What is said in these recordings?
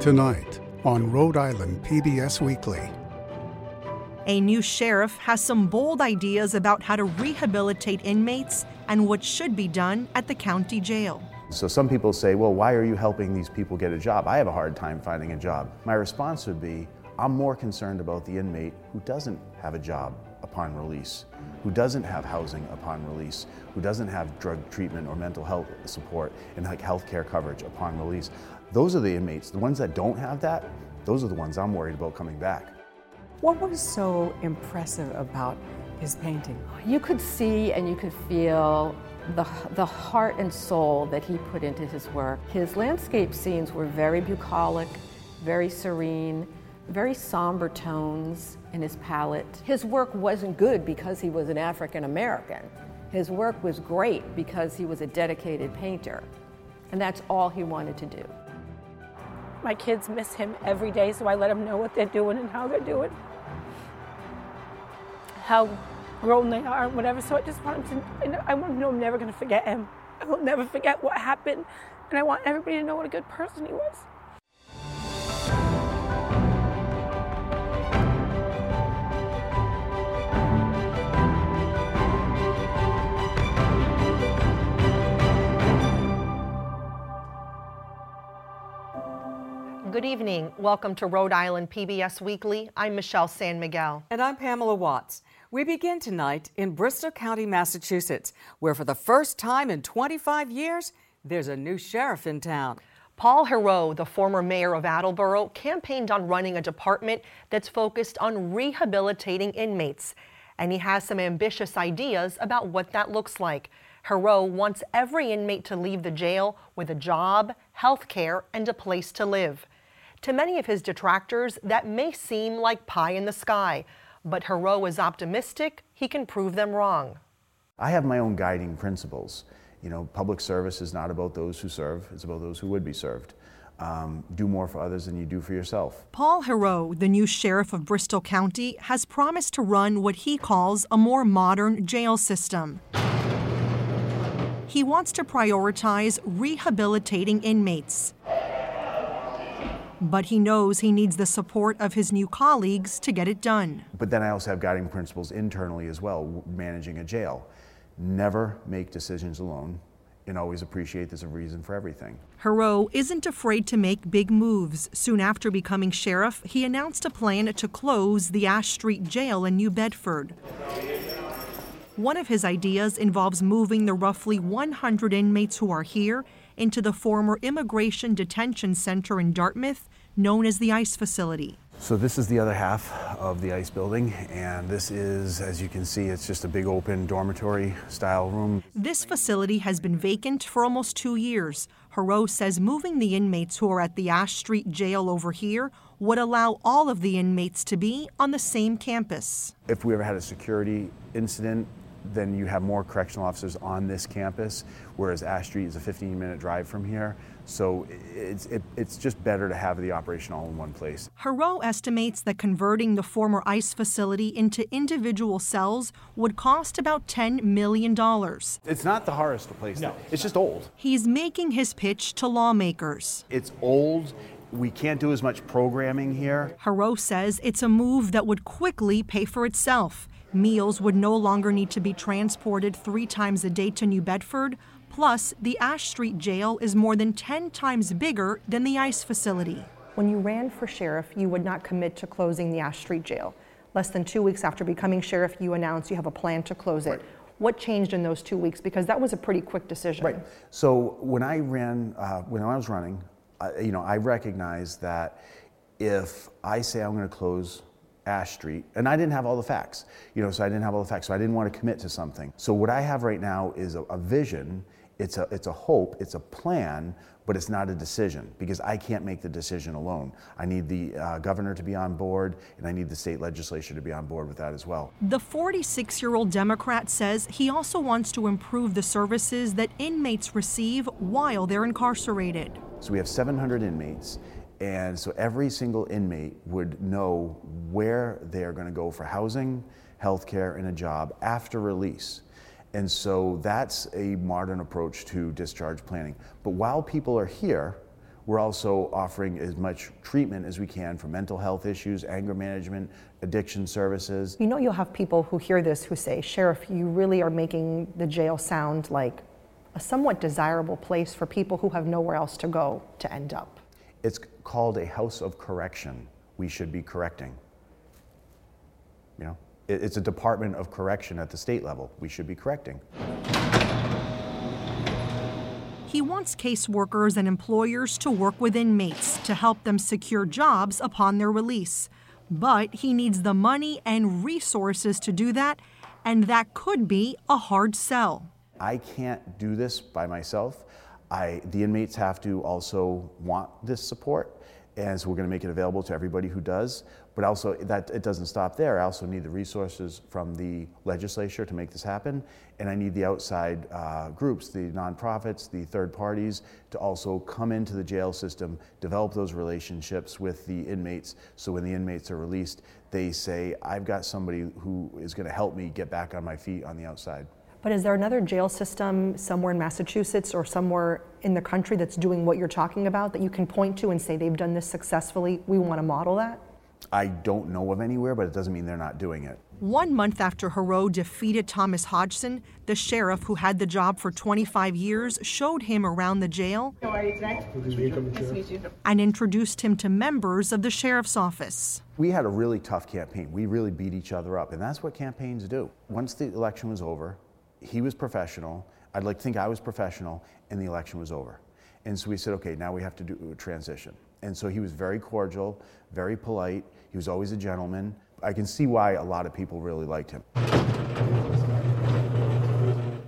Tonight on Rhode Island PBS Weekly. A new sheriff has some bold ideas about how to rehabilitate inmates and what should be done at the county jail. So some people say, well, why are you helping these people get a job? I have a hard time finding a job. My response would be, I'm more concerned about the inmate who doesn't have a job upon release, who doesn't have housing upon release, who doesn't have drug treatment or mental health support and like health care coverage upon release. Those are the inmates. The ones that don't have that, those are the ones I'm worried about coming back. What was so impressive about his painting? You could see and you could feel the, the heart and soul that he put into his work. His landscape scenes were very bucolic, very serene, very somber tones in his palette. His work wasn't good because he was an African American. His work was great because he was a dedicated painter. And that's all he wanted to do. My kids miss him every day, so I let them know what they're doing and how they're doing, how grown they are, and whatever. So I just want them to, I want them to know I'm never going to forget him. I will never forget what happened, and I want everybody to know what a good person he was. Good evening. Welcome to Rhode Island PBS Weekly. I'm Michelle San Miguel. And I'm Pamela Watts. We begin tonight in Bristol County, Massachusetts, where for the first time in 25 years, there's a new sheriff in town. Paul Heroux, the former mayor of Attleboro, campaigned on running a department that's focused on rehabilitating inmates. And he has some ambitious ideas about what that looks like. Heroux wants every inmate to leave the jail with a job, health care, and a place to live. To many of his detractors, that may seem like pie in the sky, but Heroux is optimistic he can prove them wrong. I have my own guiding principles. You know, public service is not about those who serve, it's about those who would be served. Um, do more for others than you do for yourself. Paul Heroux, the new sheriff of Bristol County, has promised to run what he calls a more modern jail system. He wants to prioritize rehabilitating inmates but he knows he needs the support of his new colleagues to get it done. But then I also have guiding principles internally as well, managing a jail. Never make decisions alone and always appreciate there's a reason for everything. Heroux isn't afraid to make big moves. Soon after becoming sheriff, he announced a plan to close the Ash Street jail in New Bedford. One of his ideas involves moving the roughly 100 inmates who are here into the former Immigration Detention Center in Dartmouth, known as the ICE facility. So this is the other half of the ICE building, and this is, as you can see, it's just a big open dormitory style room. This facility has been vacant for almost two years. Heroux says moving the inmates who are at the Ash Street jail over here would allow all of the inmates to be on the same campus. If we ever had a security incident then you have more correctional officers on this campus, whereas Ash Street is a 15 minute drive from here. So it's, it, it's just better to have the operation all in one place. Heroux estimates that converting the former ICE facility into individual cells would cost about $10 million. It's not the hardest place. No. It's just old. He's making his pitch to lawmakers. It's old. We can't do as much programming here. Heroux says it's a move that would quickly pay for itself. Meals would no longer need to be transported three times a day to New Bedford. Plus, the Ash Street jail is more than 10 times bigger than the ICE facility. When you ran for sheriff, you would not commit to closing the Ash Street jail. Less than two weeks after becoming sheriff, you announced you have a plan to close it. Right. What changed in those two weeks? Because that was a pretty quick decision. Right. So when I ran, uh, when I was running, uh, you know, I recognized that if I say I'm going to close Ash Street, and I didn't have all the facts, you know, so I didn't have all the facts, so I didn't want to commit to something. So what I have right now is a, a vision, it's a, it's a hope, it's a plan, but it's not a decision because I can't make the decision alone. I need the uh, governor to be on board, and I need the state legislature to be on board with that as well. The 46 year old Democrat says he also wants to improve the services that inmates receive while they're incarcerated. So we have 700 inmates, and so every single inmate would know where they're going to go for housing, health care, and a job after release. And so that's a modern approach to discharge planning. But while people are here, We're also offering as much treatment as we can for mental health issues, anger management, addiction services. You know, you'll have people who hear this who say, Sheriff, you really are making the jail sound like a somewhat desirable place for people who have nowhere else to go to end up. It's called a house of correction. We should be correcting. You know, it's a department of correction at the state level. We should be correcting. He wants caseworkers and employers to work with inmates to help them secure jobs upon their release. But he needs the money and resources to do that, and that could be a hard sell. I can't do this by myself. I, the inmates have to also want this support, and so we're going to make it available to everybody who does. But also, that it doesn't stop there. I also need the resources from the legislature to make this happen, and I need the outside uh, groups, the nonprofits, the third parties, to also come into the jail system, develop those relationships with the inmates. So when the inmates are released, they say, "I've got somebody who is going to help me get back on my feet on the outside." But is there another jail system somewhere in Massachusetts or somewhere in the country that's doing what you're talking about that you can point to and say they've done this successfully? We want to model that? I don't know of anywhere, but it doesn't mean they're not doing it. One month after Heroux defeated Thomas Hodgson, the sheriff who had the job for 25 years showed him around the jail and introduced him to members of the sheriff's office. We had a really tough campaign. We really beat each other up, and that's what campaigns do. Once the election was over, he was professional. I'd like to think I was professional, and the election was over. And so we said, okay, now we have to do a transition. And so he was very cordial, very polite. He was always a gentleman. I can see why a lot of people really liked him.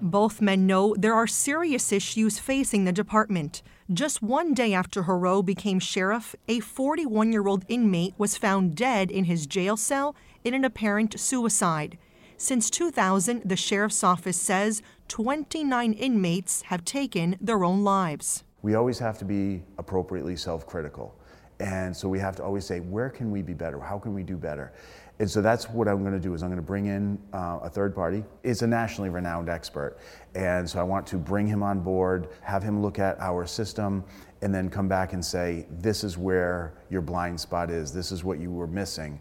Both men know there are serious issues facing the department. Just one day after Heroux became sheriff, a 41 year old inmate was found dead in his jail cell in an apparent suicide. Since 2000, the sheriff's office says 29 inmates have taken their own lives. We always have to be appropriately self critical. And so we have to always say, where can we be better? How can we do better? And so that's what I'm going to do is I'm going to bring in uh, a third party. It's a nationally renowned expert. And so I want to bring him on board, have him look at our system, and then come back and say, this is where your blind spot is. This is what you were missing.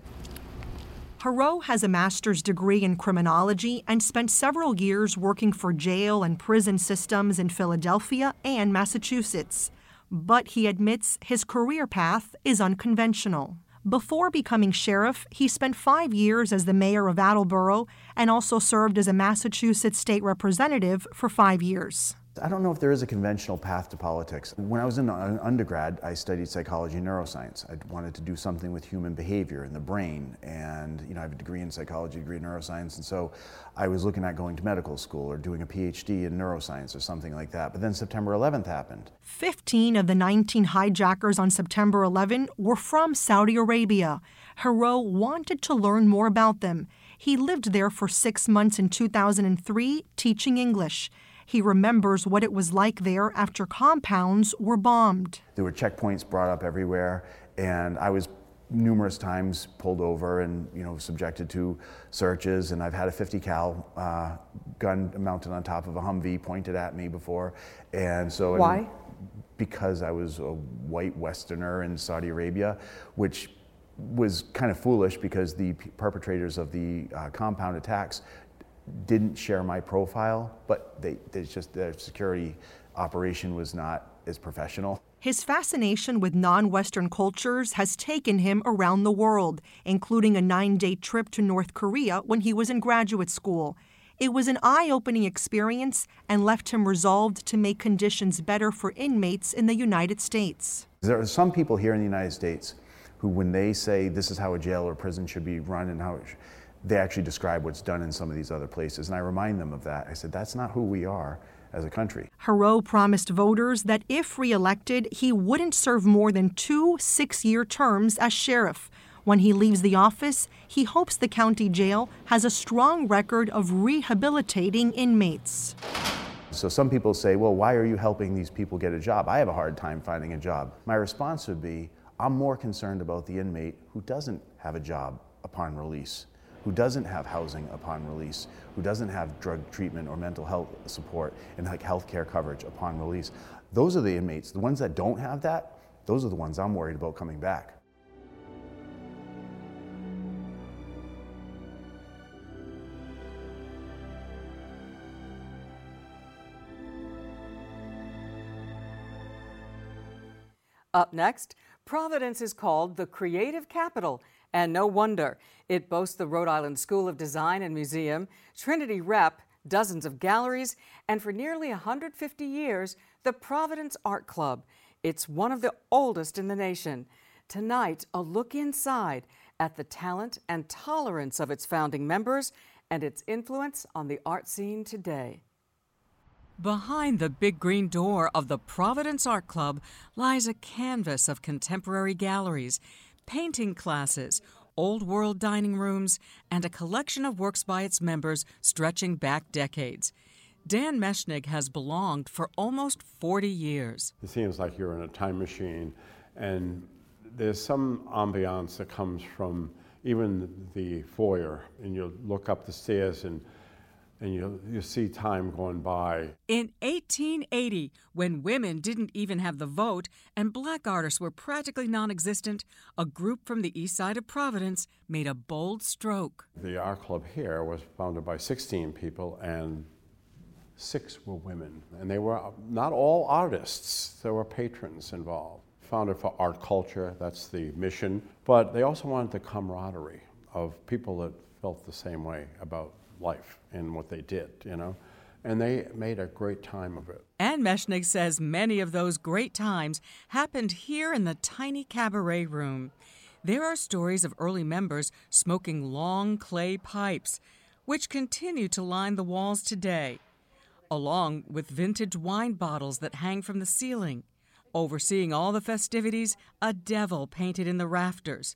Heroux has a master's degree in criminology and spent several years working for jail and prison systems in Philadelphia and Massachusetts. But he admits his career path is unconventional. Before becoming sheriff, he spent five years as the mayor of Attleboro and also served as a Massachusetts state representative for five years. I don't know if there is a conventional path to politics. When I was in uh, undergrad, I studied psychology and neuroscience. I wanted to do something with human behavior and the brain, and you know, I have a degree in psychology, degree in neuroscience, and so I was looking at going to medical school or doing a PhD in neuroscience or something like that. But then September 11th happened. 15 of the 19 hijackers on September 11 were from Saudi Arabia. Heroux wanted to learn more about them. He lived there for six months in 2003, teaching English. He remembers what it was like there after compounds were bombed. There were checkpoints brought up everywhere, and I was numerous times pulled over and you know subjected to searches and I've had a 50 cal uh, gun mounted on top of a Humvee pointed at me before and so why because I was a white westerner in Saudi Arabia which was kind of foolish because the perpetrators of the uh, compound attacks didn't share my profile, but they, just their security operation was not as professional. His fascination with non Western cultures has taken him around the world, including a nine day trip to North Korea when he was in graduate school. It was an eye opening experience and left him resolved to make conditions better for inmates in the United States. There are some people here in the United States who, when they say this is how a jail or prison should be run and how it should, they actually describe what's done in some of these other places. And I remind them of that. I said, that's not who we are as a country. Heroux promised voters that if reelected, he wouldn't serve more than two six year terms as sheriff. When he leaves the office, he hopes the county jail has a strong record of rehabilitating inmates. So some people say, well, why are you helping these people get a job? I have a hard time finding a job. My response would be, I'm more concerned about the inmate who doesn't have a job upon release who doesn't have housing upon release, who doesn't have drug treatment or mental health support and like health care coverage upon release. Those are the inmates. The ones that don't have that, those are the ones I'm worried about coming back. Up next, Providence is called the creative capital, and no wonder. It boasts the Rhode Island School of Design and Museum, Trinity Rep, dozens of galleries, and for nearly 150 years, the Providence Art Club. It's one of the oldest in the nation. Tonight, a look inside at the talent and tolerance of its founding members and its influence on the art scene today. Behind the big green door of the Providence Art Club lies a canvas of contemporary galleries, painting classes, old world dining rooms, and a collection of works by its members stretching back decades. Dan Meshnig has belonged for almost 40 years. It seems like you're in a time machine, and there's some ambiance that comes from even the foyer, and you look up the stairs and and you, you see time going by. In 1880, when women didn't even have the vote and black artists were practically non existent, a group from the east side of Providence made a bold stroke. The art club here was founded by 16 people, and six were women. And they were not all artists, there were patrons involved. Founded for art culture, that's the mission, but they also wanted the camaraderie of people that felt the same way about life and what they did, you know. And they made a great time of it. Ann Meshnig says many of those great times happened here in the tiny cabaret room. There are stories of early members smoking long clay pipes, which continue to line the walls today, along with vintage wine bottles that hang from the ceiling. Overseeing all the festivities, a devil painted in the rafters.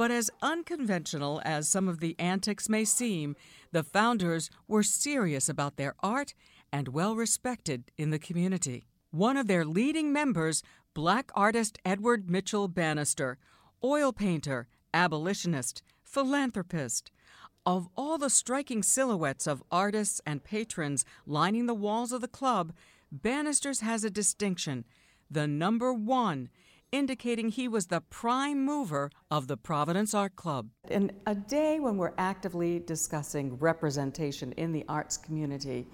But as unconventional as some of the antics may seem, the founders were serious about their art and well respected in the community. One of their leading members, black artist Edward Mitchell Bannister, oil painter, abolitionist, philanthropist. Of all the striking silhouettes of artists and patrons lining the walls of the club, Bannister's has a distinction the number one indicating he was the prime mover of the Providence Art Club. In a day when we're actively discussing representation in the arts community,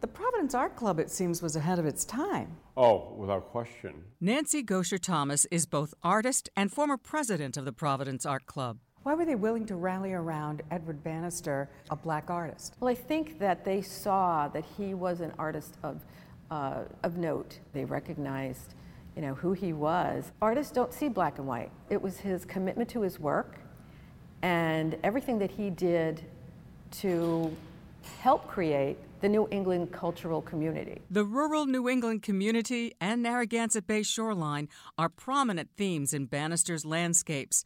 the Providence Art Club, it seems, was ahead of its time. Oh, without question. Nancy Gosher Thomas is both artist and former president of the Providence Art Club. Why were they willing to rally around Edward Bannister, a black artist? Well, I think that they saw that he was an artist of, uh, of note. They recognized you know, who he was. Artists don't see black and white. It was his commitment to his work and everything that he did to help create the New England cultural community. The rural New England community and Narragansett Bay shoreline are prominent themes in Bannister's landscapes.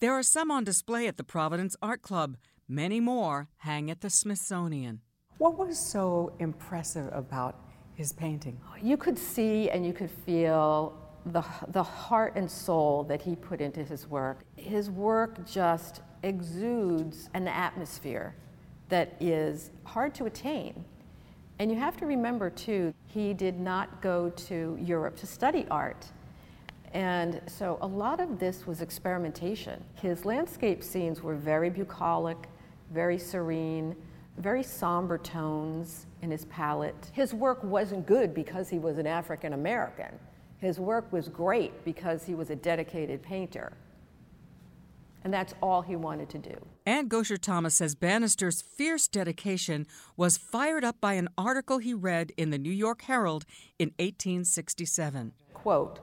There are some on display at the Providence Art Club. Many more hang at the Smithsonian. What was so impressive about his painting? You could see and you could feel the, the heart and soul that he put into his work. His work just exudes an atmosphere that is hard to attain. And you have to remember, too, he did not go to Europe to study art. And so a lot of this was experimentation. His landscape scenes were very bucolic, very serene, very somber tones in his palette. His work wasn't good because he was an African American. His work was great because he was a dedicated painter. And that's all he wanted to do. Ann Gosher Thomas says Bannister's fierce dedication was fired up by an article he read in the New York Herald in 1867. Quote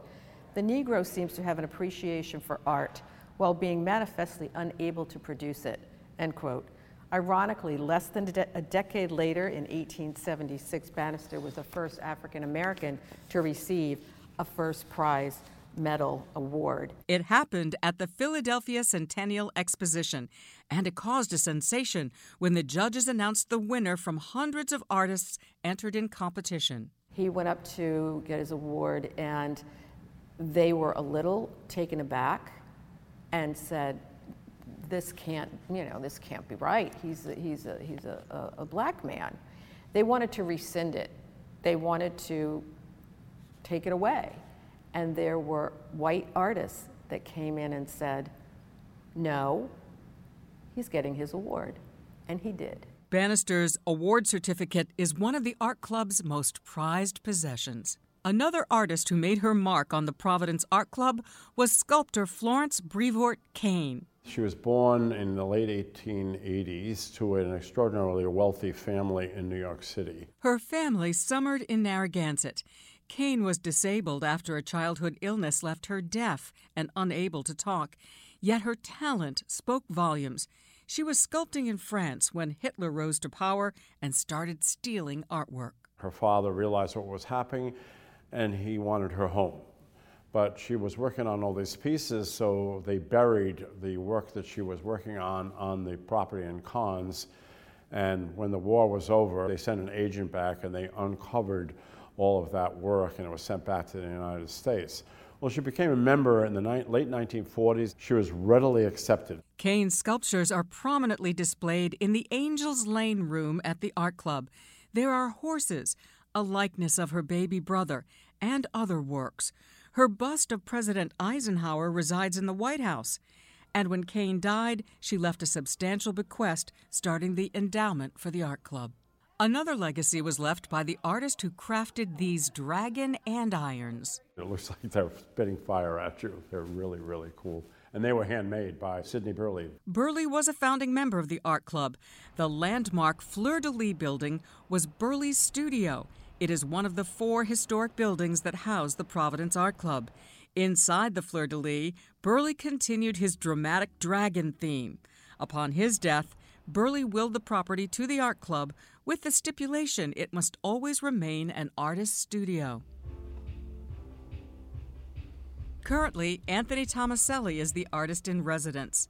The Negro seems to have an appreciation for art while being manifestly unable to produce it. End quote. Ironically, less than a decade later, in 1876, Bannister was the first African American to receive a first prize medal award. It happened at the Philadelphia Centennial Exposition, and it caused a sensation when the judges announced the winner from hundreds of artists entered in competition. He went up to get his award, and they were a little taken aback and said, this can't, you know, this can't be right. He's a, he's a, he's a, a, black man. They wanted to rescind it. They wanted to take it away. And there were white artists that came in and said, no, he's getting his award. And he did. Bannister's award certificate is one of the art club's most prized possessions. Another artist who made her mark on the Providence Art Club was sculptor Florence Brevoort Kane. She was born in the late 1880s to an extraordinarily wealthy family in New York City. Her family summered in Narragansett. Kane was disabled after a childhood illness left her deaf and unable to talk. Yet her talent spoke volumes. She was sculpting in France when Hitler rose to power and started stealing artwork. Her father realized what was happening and he wanted her home. But she was working on all these pieces, so they buried the work that she was working on on the property in Cannes. And when the war was over, they sent an agent back and they uncovered all of that work and it was sent back to the United States. Well, she became a member in the ni- late 1940s. She was readily accepted. Kane's sculptures are prominently displayed in the Angels Lane room at the art club. There are horses, a likeness of her baby brother, and other works. Her bust of President Eisenhower resides in the White House. And when Kane died, she left a substantial bequest, starting the endowment for the art club. Another legacy was left by the artist who crafted these dragon andirons. It looks like they're spitting fire at you. They're really, really cool. And they were handmade by Sydney Burleigh. Burleigh was a founding member of the art club. The landmark Fleur de Lys building was Burleigh's studio. It is one of the four historic buildings that house the Providence Art Club. Inside the Fleur de Lys, Burleigh continued his dramatic dragon theme. Upon his death, Burleigh willed the property to the art club with the stipulation it must always remain an artist's studio. Currently, Anthony Tomaselli is the artist in residence.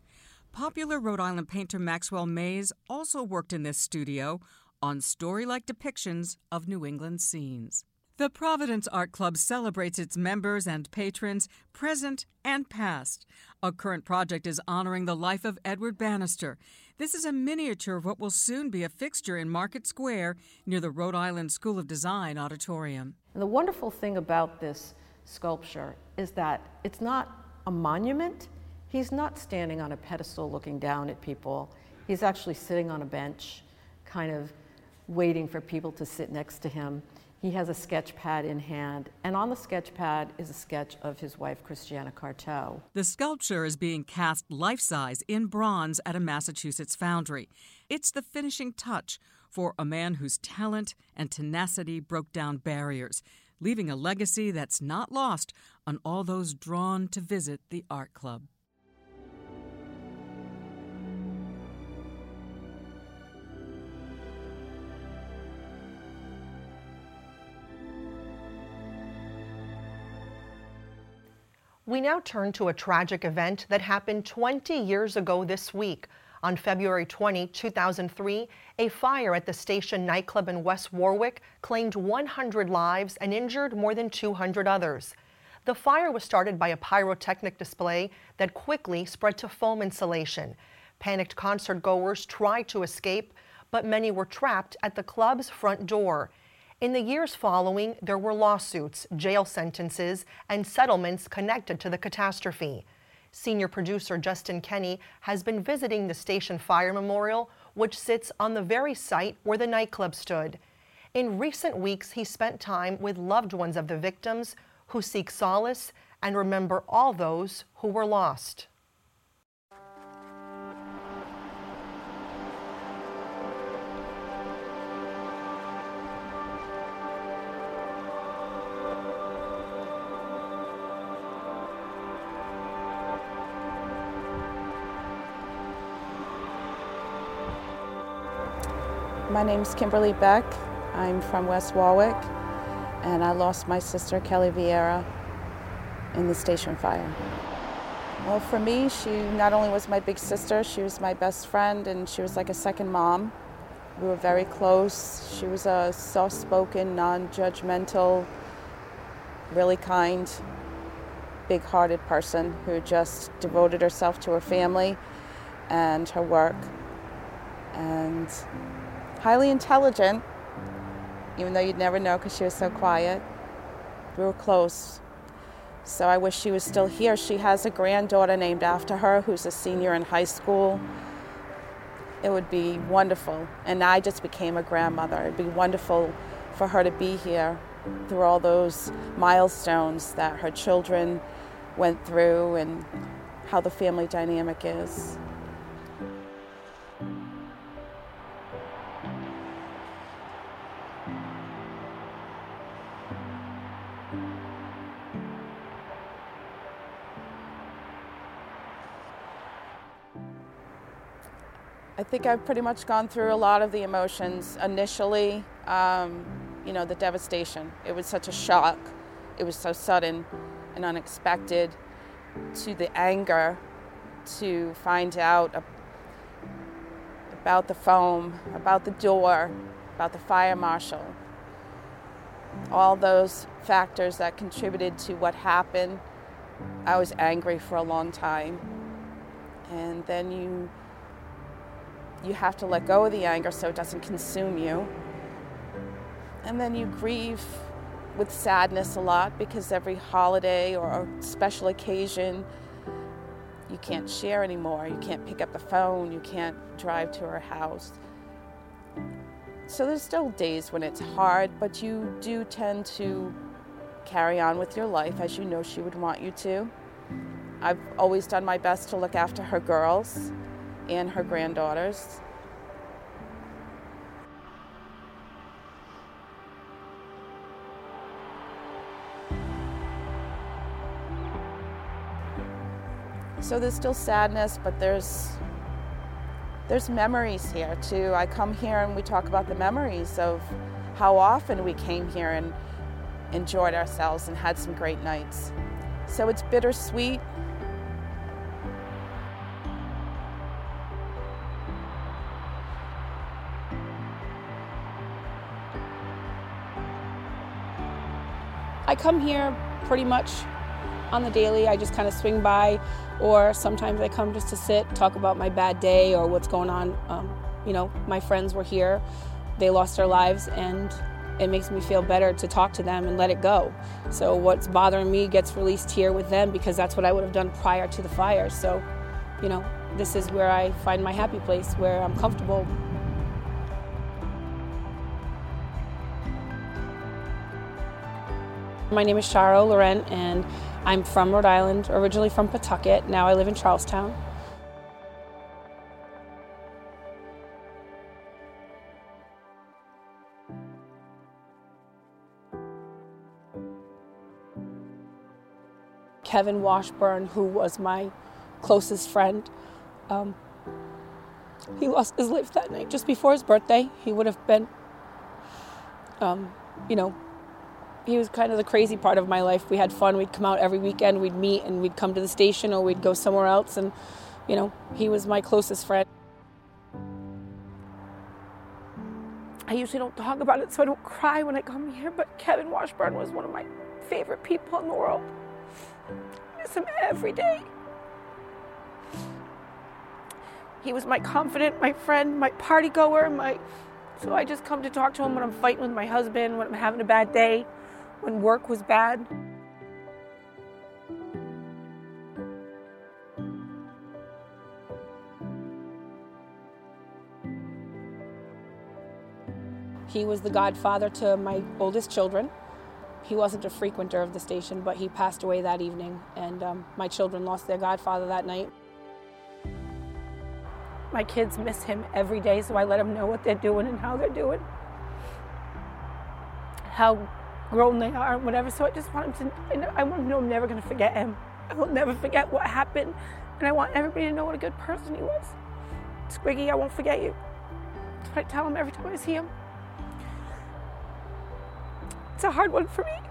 Popular Rhode Island painter Maxwell Mays also worked in this studio on story like depictions of New England scenes. The Providence Art Club celebrates its members and patrons, present and past. A current project is honoring the life of Edward Bannister. This is a miniature of what will soon be a fixture in Market Square near the Rhode Island School of Design auditorium. And the wonderful thing about this sculpture is that it's not a monument. He's not standing on a pedestal looking down at people. He's actually sitting on a bench, kind of waiting for people to sit next to him. He has a sketch pad in hand, and on the sketch pad is a sketch of his wife, Christiana Carteaux. The sculpture is being cast life size in bronze at a Massachusetts foundry. It's the finishing touch for a man whose talent and tenacity broke down barriers, leaving a legacy that's not lost on all those drawn to visit the art club. We now turn to a tragic event that happened 20 years ago this week. On February 20, 2003, a fire at the Station nightclub in West Warwick claimed 100 lives and injured more than 200 others. The fire was started by a pyrotechnic display that quickly spread to foam insulation. Panicked concert goers tried to escape, but many were trapped at the club's front door. In the years following, there were lawsuits, jail sentences, and settlements connected to the catastrophe. Senior producer Justin Kenny has been visiting the station fire memorial, which sits on the very site where the nightclub stood. In recent weeks, he spent time with loved ones of the victims who seek solace and remember all those who were lost. My name is Kimberly Beck. I'm from West Warwick, and I lost my sister Kelly Vieira in the station fire. Well, for me, she not only was my big sister, she was my best friend, and she was like a second mom. We were very close. She was a soft spoken, non judgmental, really kind, big hearted person who just devoted herself to her family and her work. And highly intelligent, even though you'd never know because she was so quiet. We were close. So I wish she was still here. She has a granddaughter named after her who's a senior in high school. It would be wonderful. And I just became a grandmother. It'd be wonderful for her to be here through all those milestones that her children went through and how the family dynamic is. I think I've pretty much gone through a lot of the emotions. Initially, um, you know, the devastation. It was such a shock. It was so sudden and unexpected. To the anger, to find out about the foam, about the door, about the fire marshal. All those factors that contributed to what happened. I was angry for a long time. And then you you have to let go of the anger so it doesn't consume you. And then you grieve with sadness a lot because every holiday or special occasion you can't share anymore. You can't pick up the phone, you can't drive to her house. So there's still days when it's hard, but you do tend to carry on with your life as you know she would want you to. I've always done my best to look after her girls and her granddaughters. So there's still sadness, but there's there's memories here too. I come here and we talk about the memories of how often we came here and enjoyed ourselves and had some great nights. So it's bittersweet I come here pretty much on the daily. I just kind of swing by, or sometimes I come just to sit, talk about my bad day or what's going on. Um, you know, my friends were here, they lost their lives, and it makes me feel better to talk to them and let it go. So, what's bothering me gets released here with them because that's what I would have done prior to the fire. So, you know, this is where I find my happy place, where I'm comfortable My name is Sharo Loren, and I'm from Rhode Island, originally from Pawtucket. Now I live in Charlestown. Kevin Washburn, who was my closest friend, um, he lost his life that night just before his birthday. He would have been, um, you know, he was kind of the crazy part of my life. We had fun. We'd come out every weekend. We'd meet and we'd come to the station or we'd go somewhere else. And, you know, he was my closest friend. I usually don't talk about it so I don't cry when I come here, but Kevin Washburn was one of my favorite people in the world. I miss him every day. He was my confidant, my friend, my party goer, my so I just come to talk to him when I'm fighting with my husband, when I'm having a bad day when work was bad. He was the godfather to my oldest children. He wasn't a frequenter of the station, but he passed away that evening, and um, my children lost their godfather that night. My kids miss him every day, so I let them know what they're doing and how they're doing. How grown they are and whatever. So I just want him to, I want to know I'm never going to forget him. I will never forget what happened. And I want everybody to know what a good person he was. Squiggy, I won't forget you. That's what I tell him every time I see him. It's a hard one for me.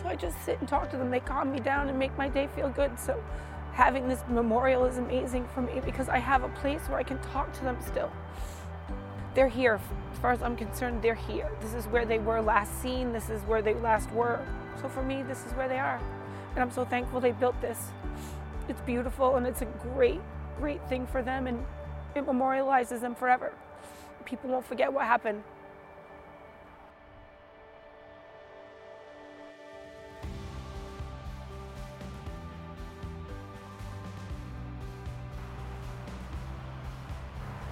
So I just sit and talk to them. They calm me down and make my day feel good. So having this memorial is amazing for me because I have a place where I can talk to them still. they're here. As far as I'm concerned, they're here. This is where they were last seen. This is where they last were. So for me, this is where they are. And I'm so thankful they built this. It's beautiful and it's a great, great thing for them and it memorializes them forever. People won't forget what happened.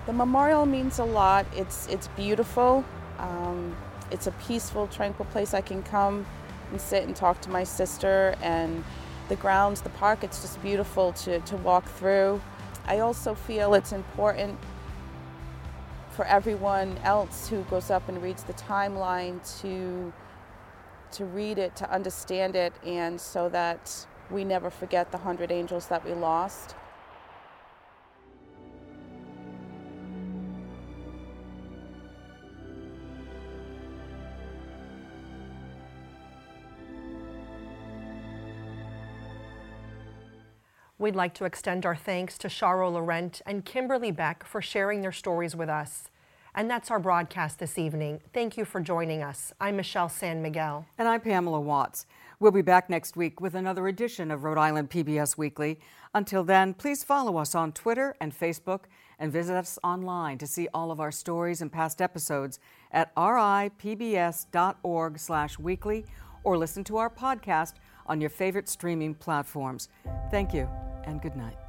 The memorial means a lot. It's it's beautiful. Um, it's a peaceful, tranquil place I can come and sit and talk to my sister. And the grounds, the park, it's just beautiful to, to walk through. I also feel it's important for everyone else who goes up and reads the timeline to to read it, to understand it, and so that we never forget the hundred angels that we lost. We'd like to extend our thanks to Charo Laurent and Kimberly Beck for sharing their stories with us. And that's our broadcast this evening. Thank you for joining us. I'm Michelle San Miguel. And I'm Pamela Watts. We'll be back next week with another edition of Rhode Island PBS Weekly. Until then, please follow us on Twitter and Facebook and visit us online to see all of our stories and past episodes at ripbs.org slash weekly or listen to our podcast on your favorite streaming platforms. Thank you and good night.